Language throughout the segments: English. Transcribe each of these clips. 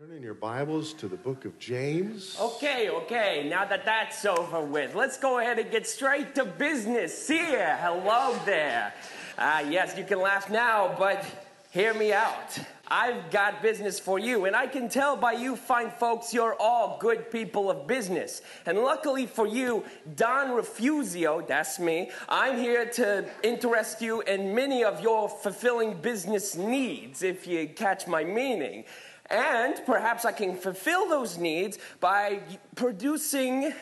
Turn in your Bibles to the book of James. Okay, okay, now that that's over with, let's go ahead and get straight to business. Here, hello there. Uh, yes, you can laugh now, but hear me out. I've got business for you, and I can tell by you fine folks you're all good people of business. And luckily for you, Don Refusio, that's me, I'm here to interest you in many of your fulfilling business needs, if you catch my meaning. And perhaps I can fulfill those needs by producing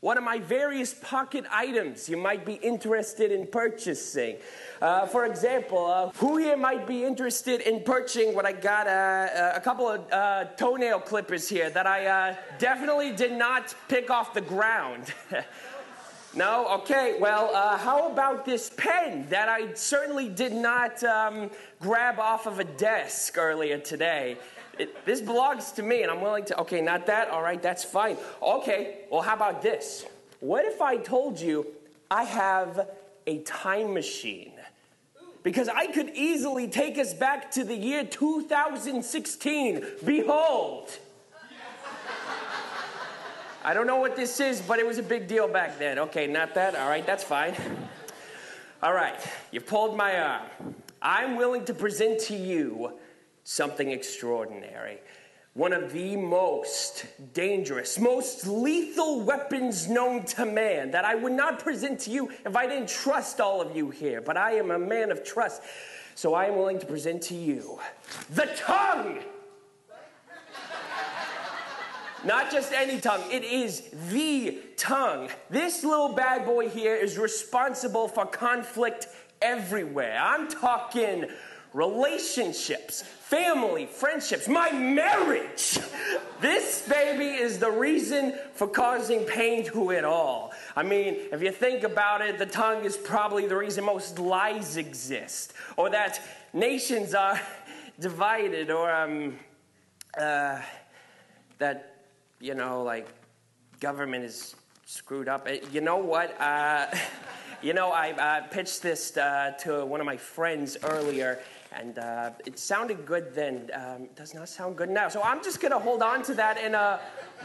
one of my various pocket items you might be interested in purchasing. Uh, for example, uh, who here might be interested in purchasing what I got? Uh, a couple of uh, toenail clippers here that I uh, definitely did not pick off the ground. No? Okay, well, uh, how about this pen that I certainly did not um, grab off of a desk earlier today? It, this belongs to me, and I'm willing to. Okay, not that. All right, that's fine. Okay, well, how about this? What if I told you I have a time machine? Because I could easily take us back to the year 2016. Behold. I don't know what this is, but it was a big deal back then. Okay, not that. All right, that's fine. All right, you pulled my arm. I'm willing to present to you something extraordinary. One of the most dangerous, most lethal weapons known to man that I would not present to you if I didn't trust all of you here. But I am a man of trust, so I am willing to present to you the tongue. Not just any tongue, it is the tongue. This little bad boy here is responsible for conflict everywhere. I'm talking relationships, family, friendships, my marriage. This baby is the reason for causing pain to it all. I mean, if you think about it, the tongue is probably the reason most lies exist, or that nations are divided, or um, uh, that you know, like government is screwed up. Eh, you know what? Uh, you know, I uh, pitched this uh, to one of my friends earlier, and uh, it sounded good then. Um, it does not sound good now. So I'm just going to hold on to that and uh,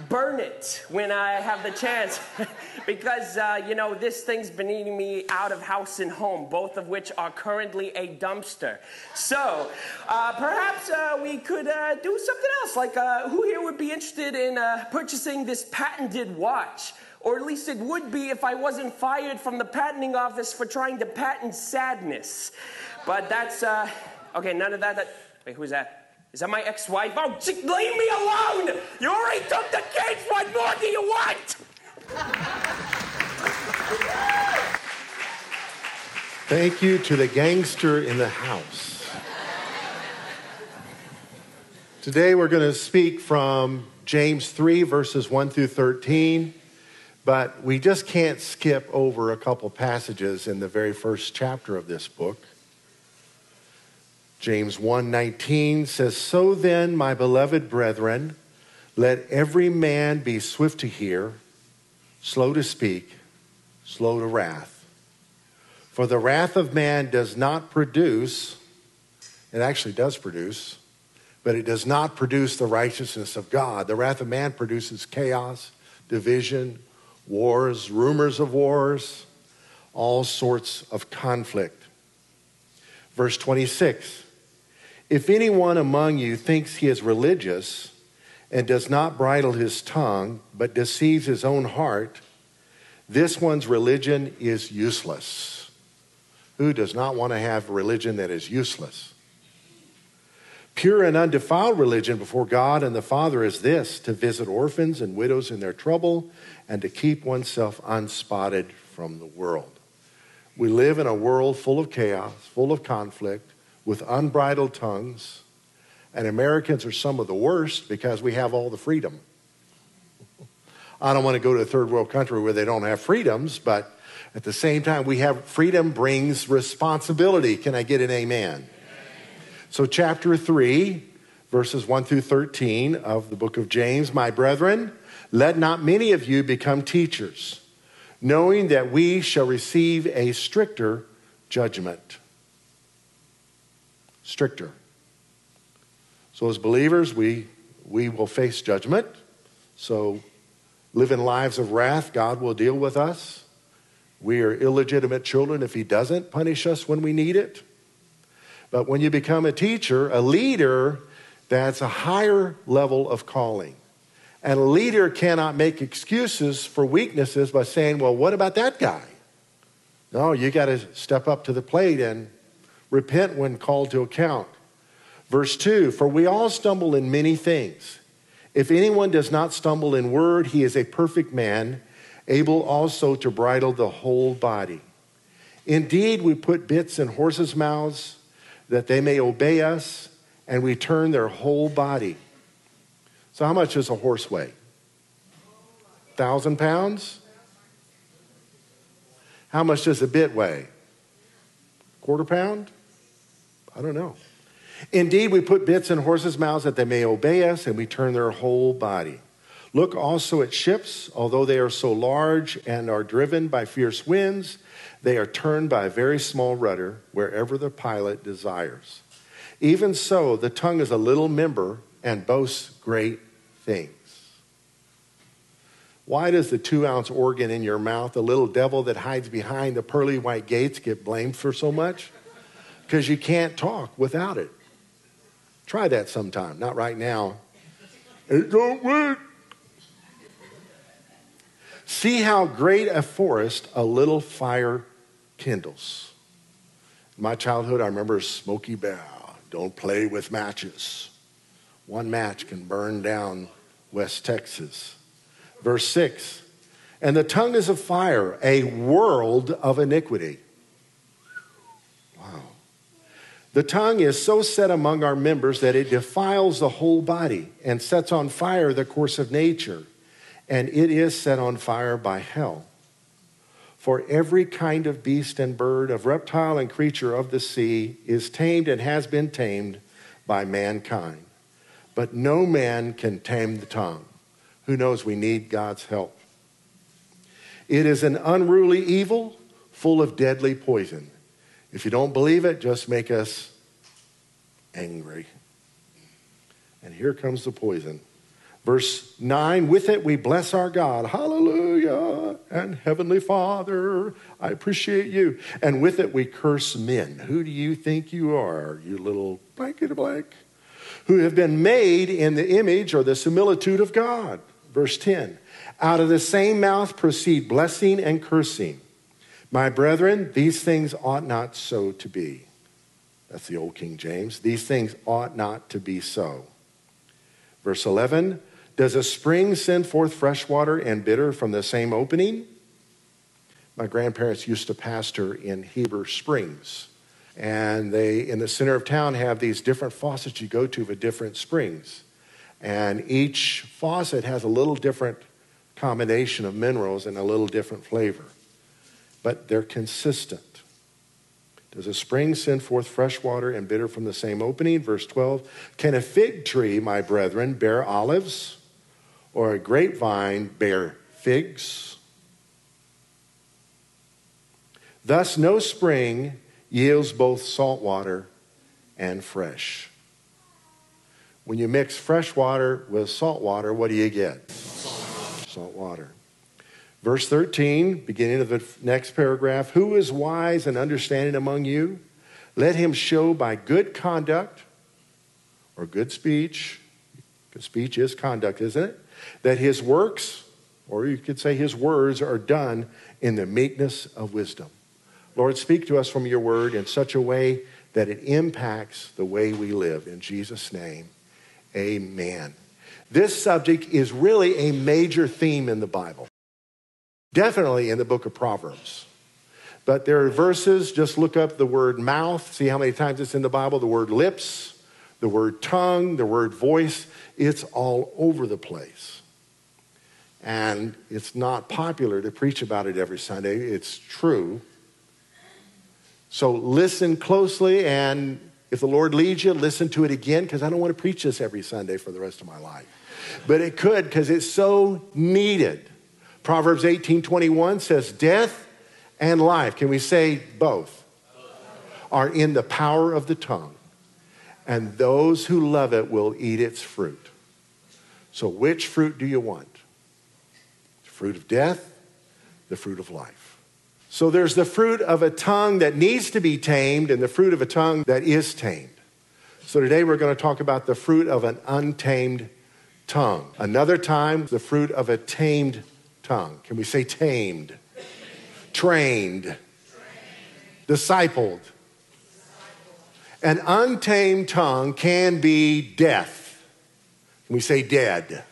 burn it when I have the chance. because, uh, you know, this thing's been eating me out of house and home, both of which are currently a dumpster. So uh, perhaps uh, we could uh, do something else. Like, who here would be interested in purchasing this patented watch? Or at least it would be if I wasn't fired from the patenting office for trying to patent sadness. But that's, okay, none of that. that wait, who's that? Is that my ex wife? Oh, leave me alone! You already took the kids! What more do you want? Thank you to the gangster in the house. Today we're going to speak from James 3, verses 1 through 13. But we just can't skip over a couple passages in the very first chapter of this book. James 1:19 says, "So then, my beloved brethren, let every man be swift to hear, slow to speak, slow to wrath. For the wrath of man does not produce, it actually does produce, but it does not produce the righteousness of God. The wrath of man produces chaos, division, wars, rumors of wars, all sorts of conflict. Verse 26 if anyone among you thinks he is religious and does not bridle his tongue, but deceives his own heart, this one's religion is useless. Who does not want to have religion that is useless? Pure and undefiled religion before God and the Father is this to visit orphans and widows in their trouble and to keep oneself unspotted from the world. We live in a world full of chaos, full of conflict, with unbridled tongues. And Americans are some of the worst because we have all the freedom. I don't want to go to a third world country where they don't have freedoms, but at the same time, we have freedom brings responsibility. Can I get an amen? amen? So, chapter 3, verses 1 through 13 of the book of James, my brethren, let not many of you become teachers, knowing that we shall receive a stricter judgment stricter. So, as believers, we we will face judgment. So, living lives of wrath, God will deal with us. We are illegitimate children if He doesn't punish us when we need it. But when you become a teacher, a leader, that's a higher level of calling. And a leader cannot make excuses for weaknesses by saying, well, what about that guy? No, you got to step up to the plate and repent when called to account. Verse 2 For we all stumble in many things. If anyone does not stumble in word, he is a perfect man, able also to bridle the whole body. Indeed, we put bits in horses' mouths that they may obey us, and we turn their whole body. So, how much does a horse weigh? Thousand pounds? How much does a bit weigh? Quarter pound? I don't know. Indeed, we put bits in horses' mouths that they may obey us, and we turn their whole body. Look also at ships, although they are so large and are driven by fierce winds, they are turned by a very small rudder wherever the pilot desires. Even so, the tongue is a little member and boasts great things. Why does the two ounce organ in your mouth, the little devil that hides behind the pearly white gates, get blamed for so much? Because you can't talk without it. Try that sometime, not right now. It don't work. See how great a forest a little fire kindles. In my childhood, I remember Smokey Bear. Don't play with matches. One match can burn down West Texas. Verse 6 And the tongue is a fire, a world of iniquity. The tongue is so set among our members that it defiles the whole body and sets on fire the course of nature, and it is set on fire by hell. For every kind of beast and bird, of reptile and creature of the sea is tamed and has been tamed by mankind. But no man can tame the tongue. Who knows we need God's help? It is an unruly evil full of deadly poison. If you don't believe it, just make us angry. And here comes the poison. Verse 9, with it we bless our God. Hallelujah. And Heavenly Father, I appreciate you. And with it we curse men. Who do you think you are, you little blankety blank? Who have been made in the image or the similitude of God. Verse 10, out of the same mouth proceed blessing and cursing. My brethren, these things ought not so to be. That's the old King James. These things ought not to be so. Verse 11, does a spring send forth fresh water and bitter from the same opening? My grandparents used to pastor in Heber Springs. And they, in the center of town, have these different faucets you go to for different springs. And each faucet has a little different combination of minerals and a little different flavor. But they're consistent. Does a spring send forth fresh water and bitter from the same opening? Verse 12. Can a fig tree, my brethren, bear olives? or a grapevine bear figs? Thus, no spring yields both salt water and fresh. When you mix fresh water with salt water, what do you get? Salt water. Verse 13, beginning of the next paragraph Who is wise and understanding among you? Let him show by good conduct or good speech. Good speech is conduct, isn't it? that his works, or you could say his words, are done in the meekness of wisdom. Lord, speak to us from your word in such a way that it impacts the way we live. In Jesus' name, amen. This subject is really a major theme in the Bible, definitely in the book of Proverbs. But there are verses, just look up the word mouth, see how many times it's in the Bible, the word lips, the word tongue, the word voice. It's all over the place. And it's not popular to preach about it every Sunday. It's true. So listen closely, and if the Lord leads you, listen to it again, because I don't want to preach this every Sunday for the rest of my life. But it could, because it's so needed. Proverbs 18:21 says, Death and life, can we say both? Are in the power of the tongue, and those who love it will eat its fruit. So, which fruit do you want? The fruit of death, the fruit of life. So, there's the fruit of a tongue that needs to be tamed and the fruit of a tongue that is tamed. So, today we're going to talk about the fruit of an untamed tongue. Another time, the fruit of a tamed tongue. Can we say tamed? Trained. Trained. Discipled. An untamed tongue can be death. Can we say dead.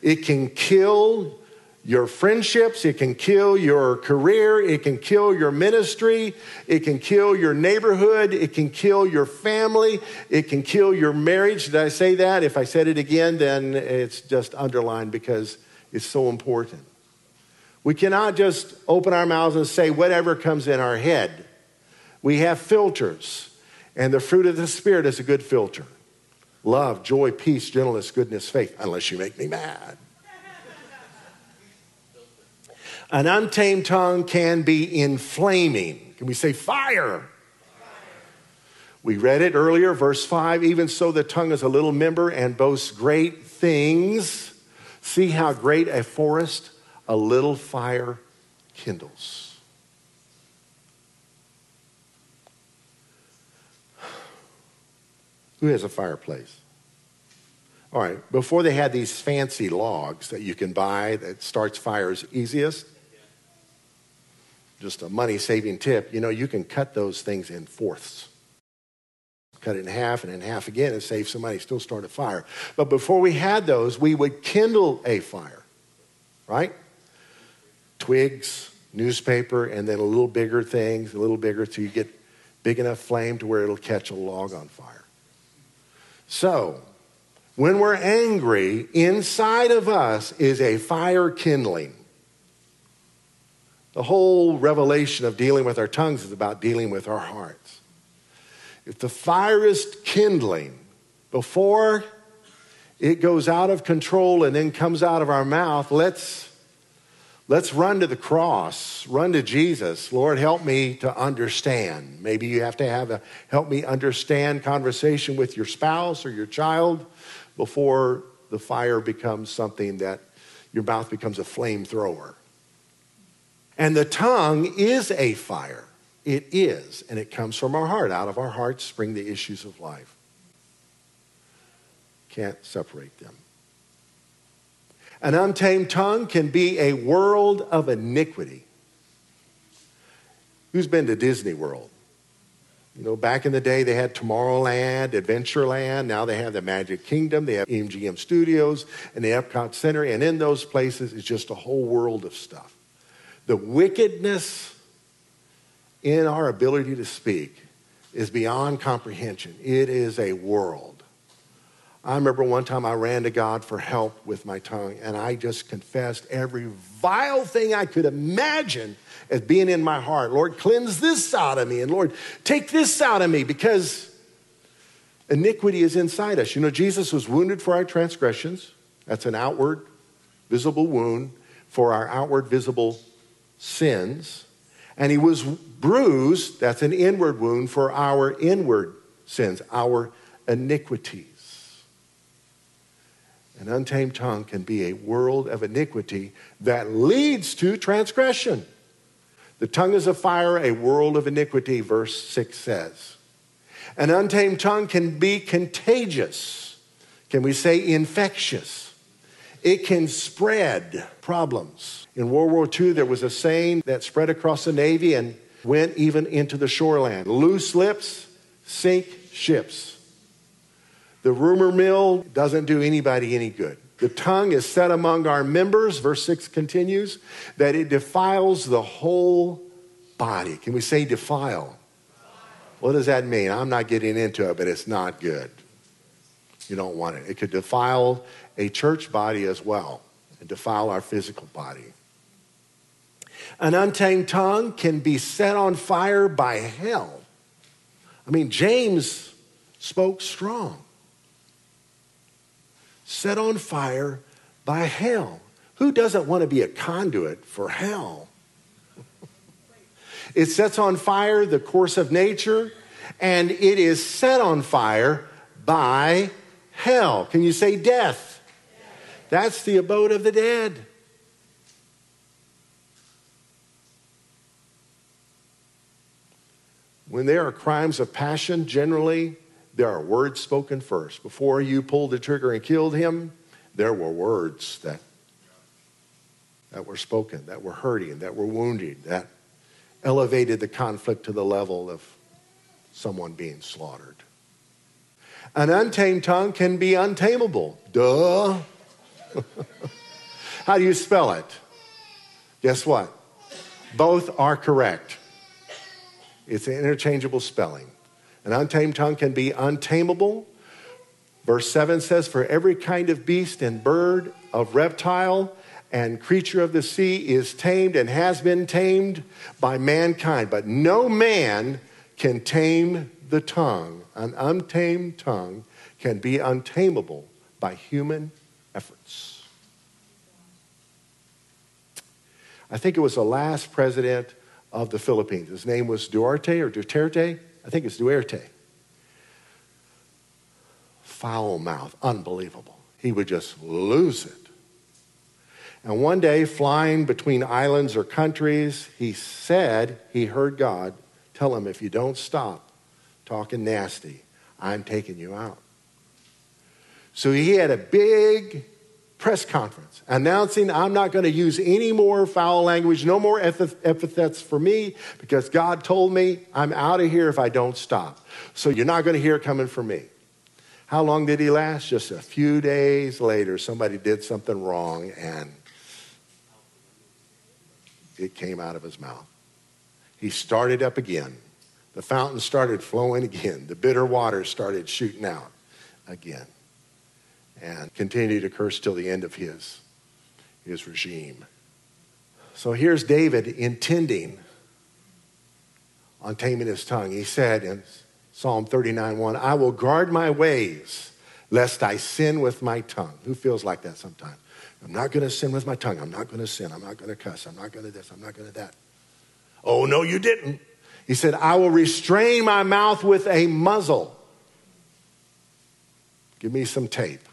It can kill your friendships, it can kill your career, it can kill your ministry, it can kill your neighborhood, it can kill your family, it can kill your marriage. Did I say that? If I said it again, then it's just underlined because it's so important. We cannot just open our mouths and say whatever comes in our head. We have filters, and the fruit of the Spirit is a good filter love, joy, peace, gentleness, goodness, faith, unless you make me mad. An untamed tongue can be inflaming. Can we say fire? We read it earlier, verse 5 even so, the tongue is a little member and boasts great things. See how great a forest a little fire kindles. Who has a fireplace? All right, before they had these fancy logs that you can buy that starts fires easiest, just a money saving tip, you know, you can cut those things in fourths. Cut it in half and in half again and save some money, still start a fire. But before we had those, we would kindle a fire, right? Twigs, newspaper, and then a little bigger things, a little bigger till you get big enough flame to where it'll catch a log on fire. So, when we're angry, inside of us is a fire kindling. The whole revelation of dealing with our tongues is about dealing with our hearts. If the fire is kindling before it goes out of control and then comes out of our mouth, let's Let's run to the cross, run to Jesus. Lord, help me to understand. Maybe you have to have a help me understand conversation with your spouse or your child before the fire becomes something that your mouth becomes a flamethrower. And the tongue is a fire. It is, and it comes from our heart. Out of our hearts spring the issues of life. Can't separate them. An untamed tongue can be a world of iniquity. Who's been to Disney World? You know, back in the day, they had Tomorrowland, Adventureland. Now they have the Magic Kingdom. They have MGM Studios and the Epcot Center. And in those places, it's just a whole world of stuff. The wickedness in our ability to speak is beyond comprehension. It is a world. I remember one time I ran to God for help with my tongue, and I just confessed every vile thing I could imagine as being in my heart. Lord, cleanse this out of me, and Lord, take this out of me because iniquity is inside us. You know, Jesus was wounded for our transgressions. That's an outward, visible wound for our outward, visible sins. And he was bruised, that's an inward wound for our inward sins, our iniquities. An untamed tongue can be a world of iniquity that leads to transgression. The tongue is a fire, a world of iniquity, verse 6 says. An untamed tongue can be contagious. Can we say infectious? It can spread problems. In World War II, there was a saying that spread across the Navy and went even into the shoreland loose lips sink ships. The rumor mill doesn't do anybody any good. The tongue is set among our members, verse 6 continues, that it defiles the whole body. Can we say defile? What does that mean? I'm not getting into it, but it's not good. You don't want it. It could defile a church body as well and defile our physical body. An untamed tongue can be set on fire by hell. I mean, James spoke strong set on fire by hell. Who doesn't want to be a conduit for hell? it sets on fire the course of nature, and it is set on fire by hell. Can you say death? That's the abode of the dead. When there are crimes of passion, generally there are words spoken first. Before you pulled the trigger and killed him, there were words that, that were spoken, that were hurting, that were wounding, that elevated the conflict to the level of someone being slaughtered. An untamed tongue can be untamable. Duh. How do you spell it? Guess what? Both are correct. It's an interchangeable spelling. An untamed tongue can be untamable. Verse 7 says, For every kind of beast and bird, of reptile, and creature of the sea is tamed and has been tamed by mankind. But no man can tame the tongue. An untamed tongue can be untamable by human efforts. I think it was the last president of the Philippines. His name was Duarte or Duterte. I think it's Duarte. Foul mouth, unbelievable. He would just lose it. And one day, flying between islands or countries, he said he heard God tell him, If you don't stop talking nasty, I'm taking you out. So he had a big press conference announcing I'm not going to use any more foul language, no more epithets for me, because God told me I'm out of here if I don't stop. So you're not going to hear coming from me. How long did he last? Just a few days later, somebody did something wrong and it came out of his mouth. He started up again. The fountain started flowing again. The bitter waters started shooting out again and continued to curse till the end of his, his regime. So here's David intending on taming his tongue. He said in Psalm 39 1, I will guard my ways lest I sin with my tongue. Who feels like that sometimes? I'm not going to sin with my tongue. I'm not going to sin. I'm not going to cuss. I'm not going to this. I'm not going to that. Oh, no, you didn't. He said, I will restrain my mouth with a muzzle. Give me some tape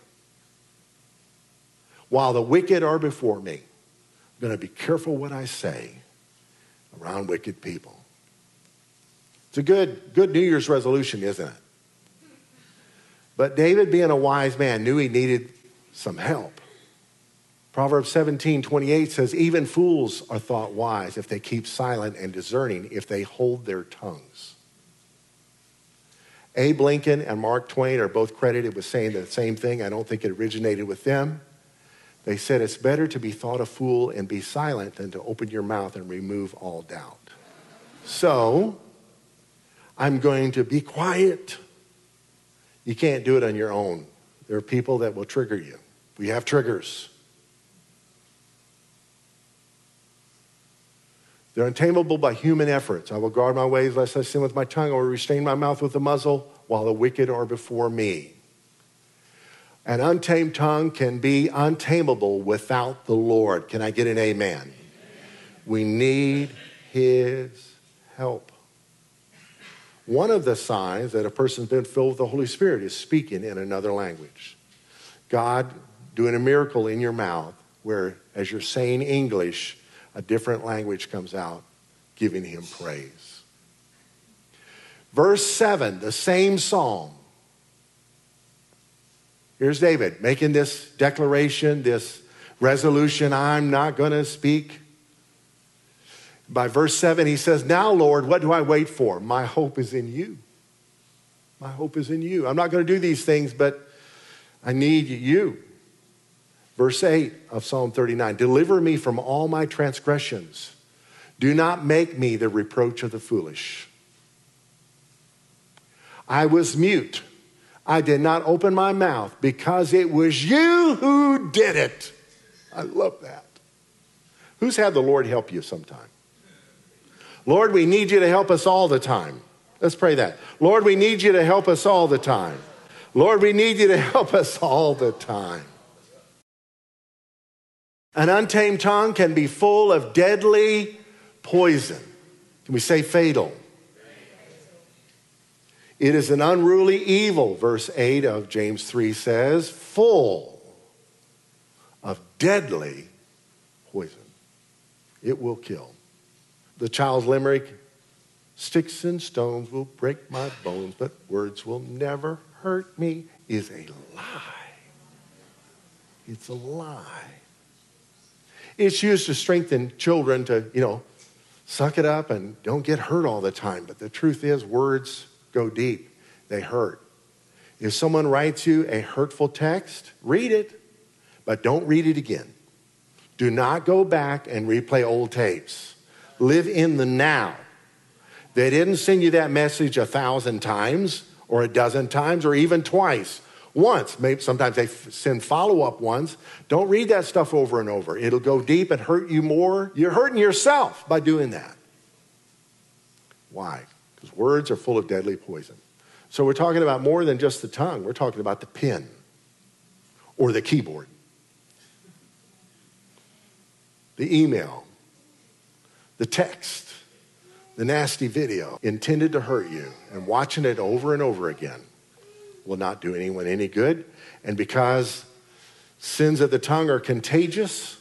while the wicked are before me. I'm going to be careful what I say around wicked people. It's a good, good New Year's resolution, isn't it? But David, being a wise man, knew he needed some help. Proverbs 17, 28 says, Even fools are thought wise if they keep silent and discerning, if they hold their tongues. Abe Lincoln and Mark Twain are both credited with saying the same thing. I don't think it originated with them. They said it's better to be thought a fool and be silent than to open your mouth and remove all doubt. So, I'm going to be quiet. You can't do it on your own. There are people that will trigger you. We have triggers. They're untamable by human efforts. I will guard my ways lest I sin with my tongue or restrain my mouth with a muzzle while the wicked are before me. An untamed tongue can be untamable without the Lord. Can I get an amen? We need his help. One of the signs that a person's been filled with the Holy Spirit is speaking in another language. God doing a miracle in your mouth where, as you're saying English, a different language comes out, giving him praise. Verse 7, the same psalm. Here's David making this declaration, this resolution I'm not going to speak. By verse 7, he says, Now, Lord, what do I wait for? My hope is in you. My hope is in you. I'm not going to do these things, but I need you. Verse 8 of Psalm 39 Deliver me from all my transgressions. Do not make me the reproach of the foolish. I was mute I did not open my mouth because it was you who did it. I love that. Who's had the Lord help you sometime? Lord, we need you to help us all the time. Let's pray that. Lord, we need you to help us all the time. Lord, we need you to help us all the time. An untamed tongue can be full of deadly poison. Can we say fatal? It is an unruly evil, verse 8 of James 3 says, full of deadly poison. It will kill. The child's limerick sticks and stones will break my bones, but words will never hurt me is a lie. It's a lie. It's used to strengthen children to, you know, suck it up and don't get hurt all the time. But the truth is, words go deep, they hurt. If someone writes you a hurtful text, read it, but don't read it again. Do not go back and replay old tapes. Live in the now. They didn't send you that message a thousand times or a dozen times or even twice. Once, maybe sometimes they send follow up ones. Don't read that stuff over and over. It'll go deep and hurt you more. You're hurting yourself by doing that. Why? Because words are full of deadly poison. So we're talking about more than just the tongue, we're talking about the pen or the keyboard, the email, the text, the nasty video intended to hurt you, and watching it over and over again will not do anyone any good. And because sins of the tongue are contagious,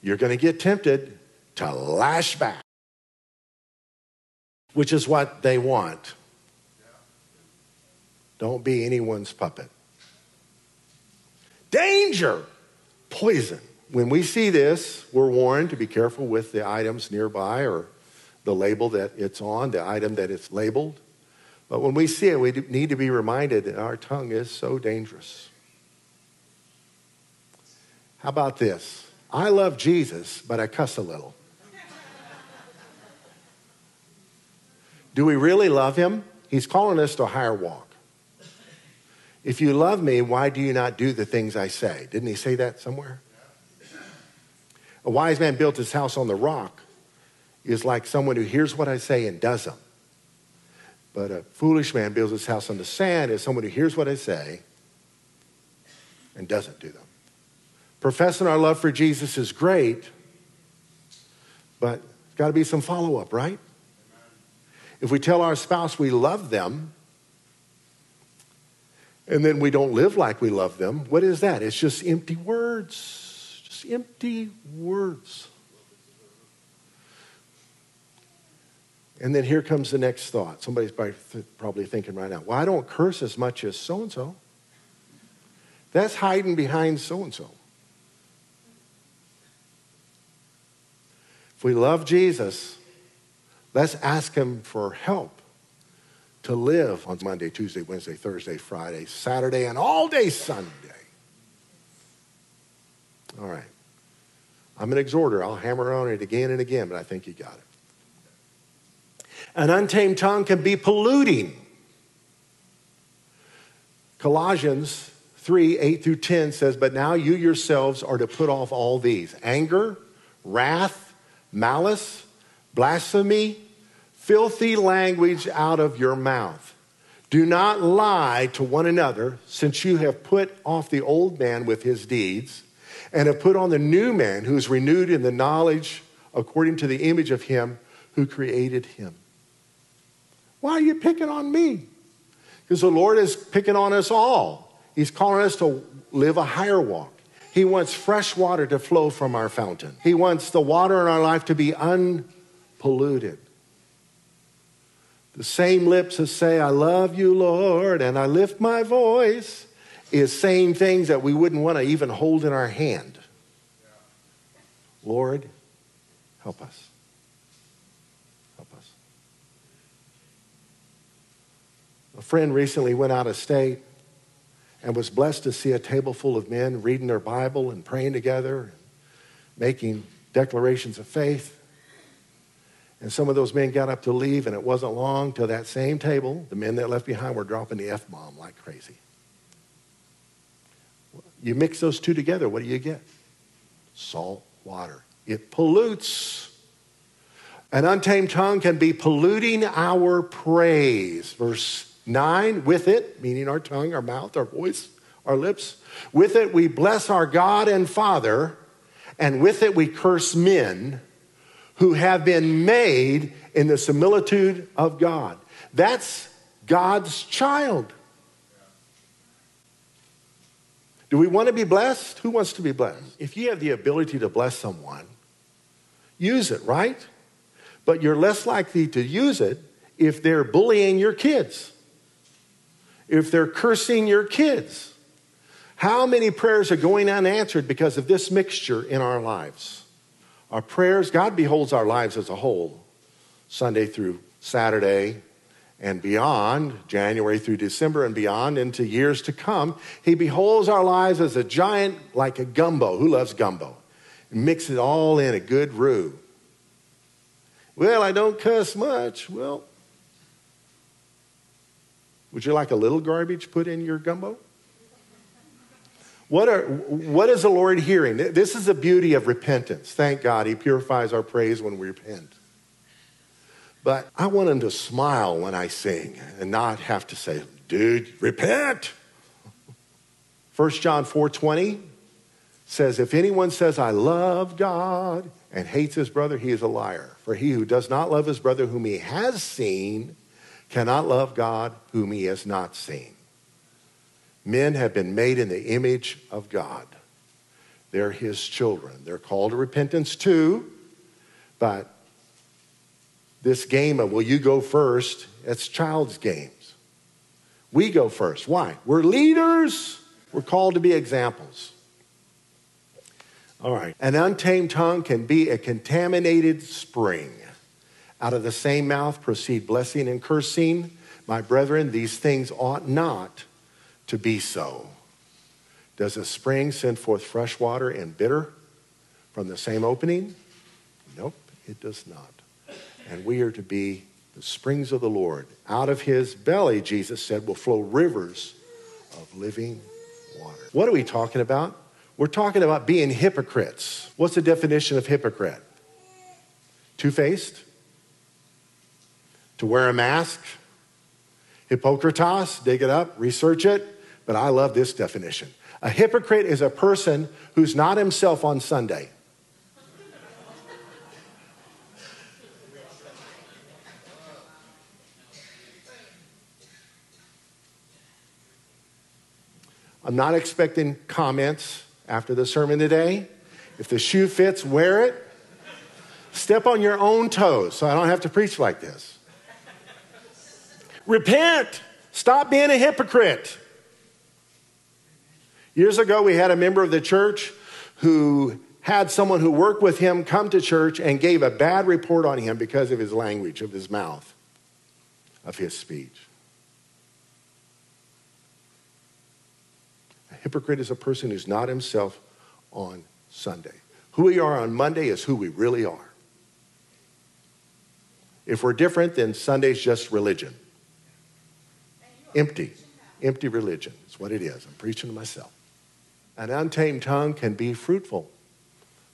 you're going to get tempted to lash back, which is what they want. Don't be anyone's puppet. Danger, poison. When we see this, we're warned to be careful with the items nearby or the label that it's on, the item that it's labeled. But when we see it, we need to be reminded that our tongue is so dangerous. How about this? I love Jesus, but I cuss a little. Do we really love him? He's calling us to a higher walk. If you love me, why do you not do the things I say? Didn't he say that somewhere? A wise man built his house on the rock is like someone who hears what I say and does them. But a foolish man builds his house on the sand is someone who hears what I say and doesn't do them. Professing our love for Jesus is great, but there's got to be some follow up, right? If we tell our spouse we love them and then we don't live like we love them, what is that? It's just empty words. Just empty words. And then here comes the next thought. Somebody's probably thinking right now, well, I don't curse as much as so and so. That's hiding behind so and so. If we love Jesus, let's ask Him for help to live on Monday, Tuesday, Wednesday, Thursday, Friday, Saturday, and all day Sunday. All right. I'm an exhorter. I'll hammer on it again and again, but I think you got it. An untamed tongue can be polluting. Colossians 3 8 through 10 says, But now you yourselves are to put off all these anger, wrath, malice, blasphemy, filthy language out of your mouth. Do not lie to one another, since you have put off the old man with his deeds, and have put on the new man who is renewed in the knowledge according to the image of him who created him. Why are you picking on me? Because the Lord is picking on us all. He's calling us to live a higher walk. He wants fresh water to flow from our fountain. He wants the water in our life to be unpolluted. The same lips that say, I love you, Lord, and I lift my voice, is saying things that we wouldn't want to even hold in our hand. Lord, help us. A friend recently went out of state and was blessed to see a table full of men reading their Bible and praying together, and making declarations of faith. And some of those men got up to leave, and it wasn't long till that same table, the men that left behind were dropping the F bomb like crazy. You mix those two together, what do you get? Salt water. It pollutes. An untamed tongue can be polluting our praise. Verse Nine, with it, meaning our tongue, our mouth, our voice, our lips, with it we bless our God and Father, and with it we curse men who have been made in the similitude of God. That's God's child. Do we want to be blessed? Who wants to be blessed? If you have the ability to bless someone, use it, right? But you're less likely to use it if they're bullying your kids, if they're cursing your kids. How many prayers are going unanswered because of this mixture in our lives? Our prayers, God beholds our lives as a whole, Sunday through Saturday, and beyond, January through December and beyond, into years to come, He beholds our lives as a giant, like a gumbo. Who loves gumbo? Mix it all in a good roux. Well, I don't cuss much. Well, would you like a little garbage put in your gumbo? What, are, what is the Lord hearing? This is the beauty of repentance. Thank God, He purifies our praise when we repent. But I want him to smile when I sing and not have to say, dude, repent. 1 John 4:20 says, If anyone says, I love God and hates his brother, he is a liar. For he who does not love his brother whom he has seen cannot love God whom he has not seen. Men have been made in the image of God. They're his children. They're called to repentance too, but this game of, will you go first? It's child's games. We go first. Why? We're leaders. We're called to be examples. All right. An untamed tongue can be a contaminated spring. Out of the same mouth proceed blessing and cursing. My brethren, these things ought not to be so. Does a spring send forth fresh water and bitter from the same opening? Nope, it does not and we are to be the springs of the Lord. Out of his belly, Jesus said, will flow rivers of living water. What are we talking about? We're talking about being hypocrites. What's the definition of hypocrite? Two faced? To wear a mask? Hypocritos, dig it up, research it. But I love this definition. A hypocrite is a person who's not himself on Sunday. I'm not expecting comments after the sermon today. If the shoe fits, wear it. Step on your own toes so I don't have to preach like this. Repent. Stop being a hypocrite. Years ago, we had a member of the church who had someone who worked with him come to church and gave a bad report on him because of his language, of his mouth, of his speech. A hypocrite is a person who's not himself on Sunday. Who we are on Monday is who we really are. If we're different, then Sunday's just religion. Empty. Empty religion is what it is. I'm preaching to myself. An untamed tongue can be fruitful.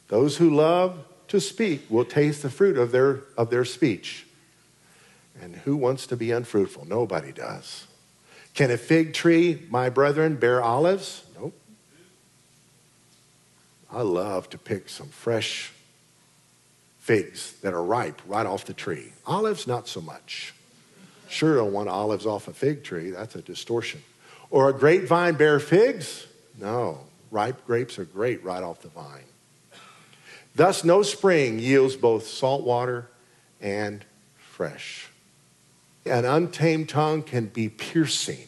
Those who love to speak will taste the fruit of their, of their speech. And who wants to be unfruitful? Nobody does. Can a fig tree, my brethren, bear olives? Nope. I love to pick some fresh figs that are ripe right off the tree. Olives, not so much. Sure don't want olives off a fig tree. That's a distortion. Or a grapevine bear figs? No. Ripe grapes are great right off the vine. Thus, no spring yields both salt water and fresh. An untamed tongue can be piercing.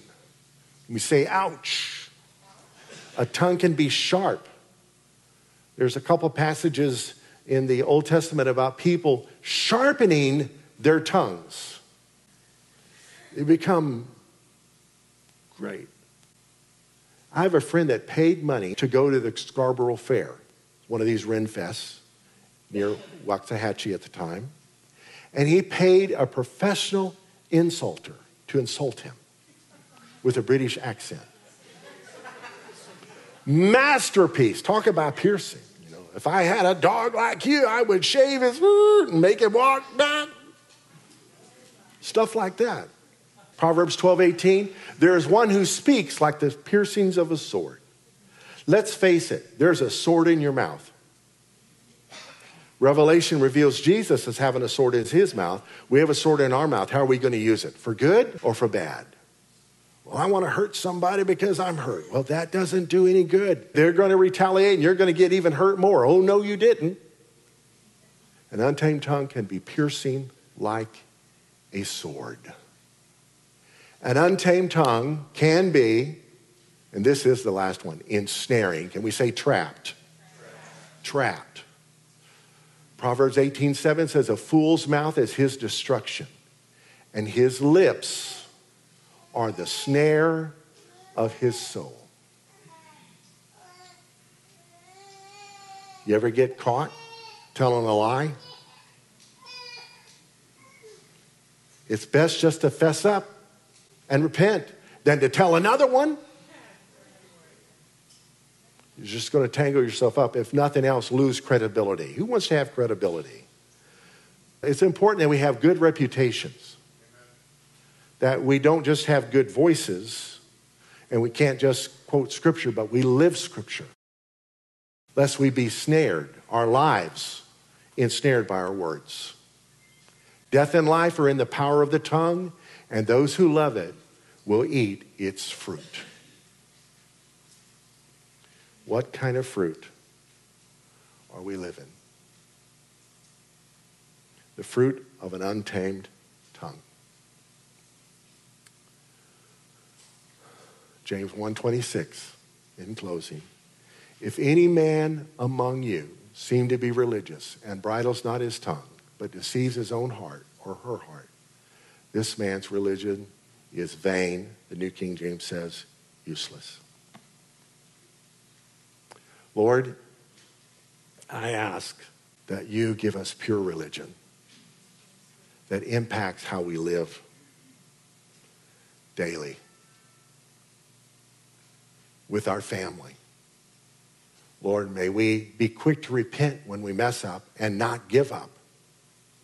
We say, ouch. A tongue can be sharp. There's a couple passages in the Old Testament about people sharpening their tongues. They become great. I have a friend that paid money to go to the Scarborough Fair, one of these Ren Fests near Waxahachie at the time. And he paid a professional insulter to insult him with a British accent. Masterpiece. Talk about piercing. You know, if I had a dog like you, I would shave his and make him walk back. Stuff like that. Proverbs 12, 18. There is one who speaks like the piercings of a sword. Let's face it, there's a sword in your mouth. Revelation reveals Jesus as having a sword in his mouth. We have a sword in our mouth. How are we going to use it? For good or for bad? Well, I want to hurt somebody because I'm hurt. Well, that doesn't do any good. They're going to retaliate and you're going to get even hurt more. Oh, no, you didn't. An untamed tongue can be piercing like a sword. An untamed tongue can be, and this is the last one, ensnaring. Can we say trapped? Trapped. Proverbs 18:7 says, A fool's mouth is his destruction, and his lips are the snare of his soul. You ever get caught telling a lie? It's best just to fess up and repent than to tell another one. You're just going to tangle yourself up. If nothing else, lose credibility. Who wants to have credibility? It's important that we have good reputations, that we don't just have good voices and we can't just quote scripture, but we live scripture. Lest we be snared, our lives ensnared by our words. Death and life are in the power of the tongue, and those who love it will eat its fruit. What kind of fruit are we living? The fruit of an untamed tongue. James 1:26 in closing. If any man among you seem to be religious and bridles not his tongue, but deceives his own heart or her heart, this man's religion is vain. The New King James says useless. Lord, I ask that you give us pure religion that impacts how we live daily with our family. Lord, may we be quick to repent when we mess up and not give up.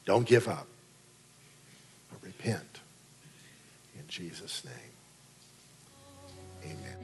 Don't give up, repent. In Jesus' name. Amen.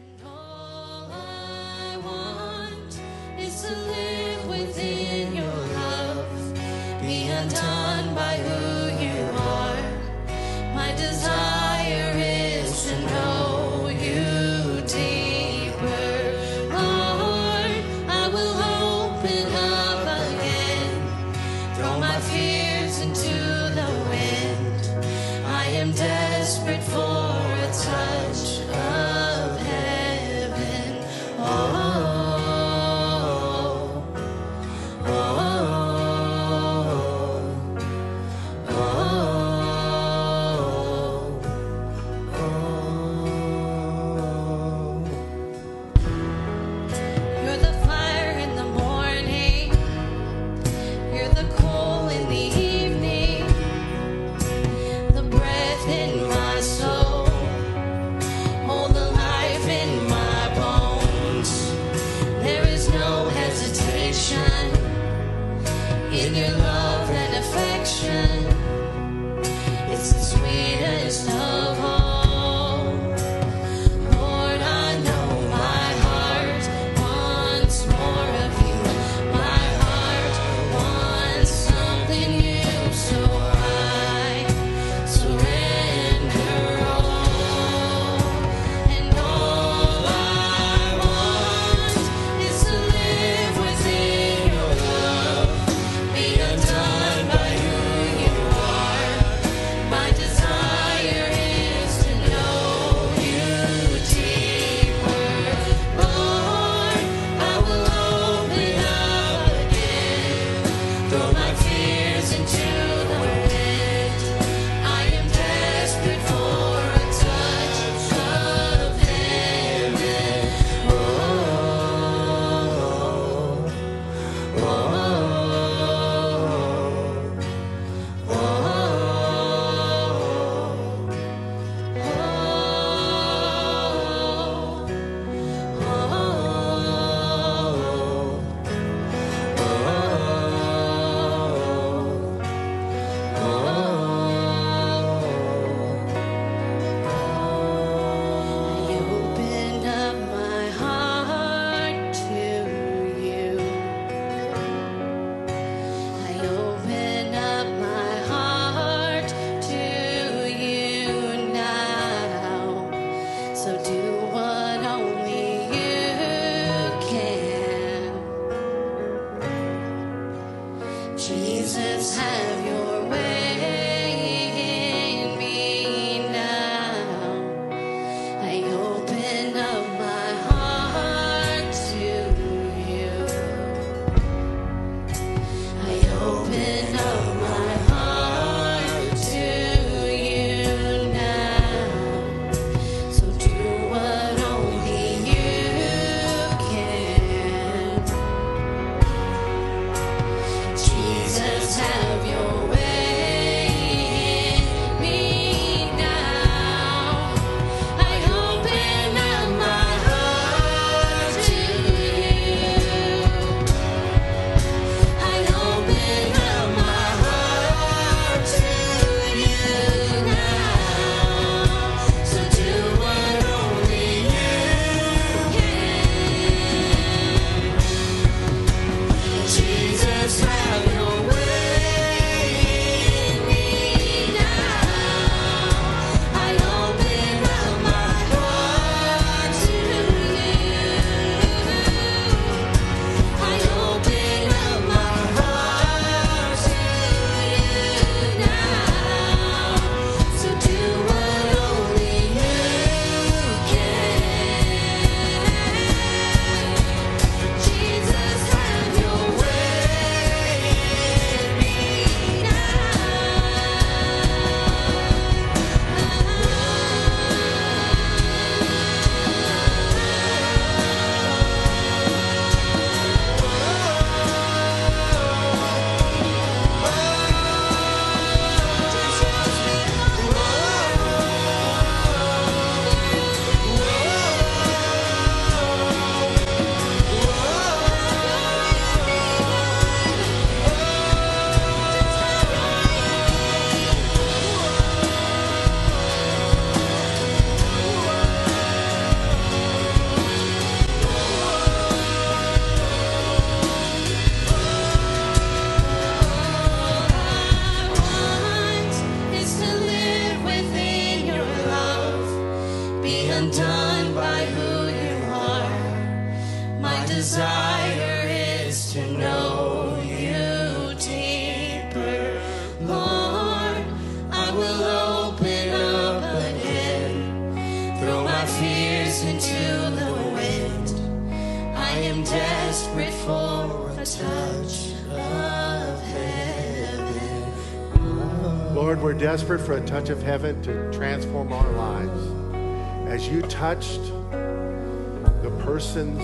Desperate for a touch of heaven to transform our lives. As you touched the person's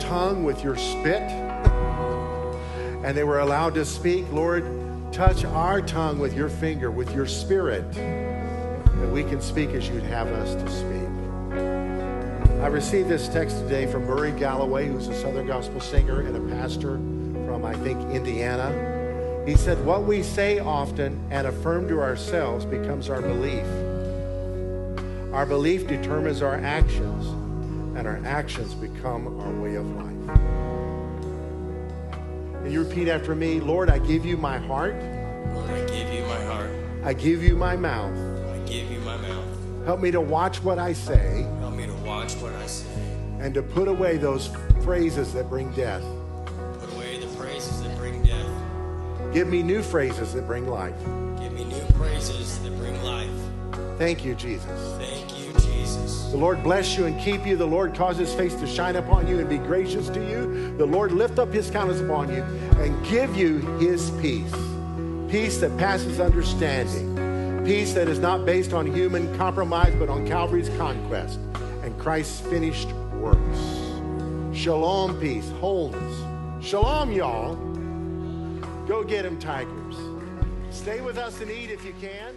tongue with your spit, and they were allowed to speak, Lord, touch our tongue with your finger, with your spirit, that we can speak as you'd have us to speak. I received this text today from Murray Galloway, who's a Southern gospel singer and a pastor from, I think, Indiana. He said, What we say often and affirm to ourselves becomes our belief. Our belief determines our actions, and our actions become our way of life. And you repeat after me Lord, I give you my heart, Lord, I give you my heart. I give you my mouth. I give you my mouth. Help me to watch what I say Help me to watch what I say. and to put away those phrases that bring death. Give me new phrases that bring life. Give me new phrases that bring life. Thank you, Jesus. Thank you, Jesus. The Lord bless you and keep you. The Lord cause his face to shine upon you and be gracious to you. The Lord lift up his countenance upon you and give you his peace. Peace that passes understanding. Peace that is not based on human compromise, but on Calvary's conquest and Christ's finished works. Shalom, peace, wholeness. Shalom, y'all. Go get him, tigers. Stay with us and eat if you can.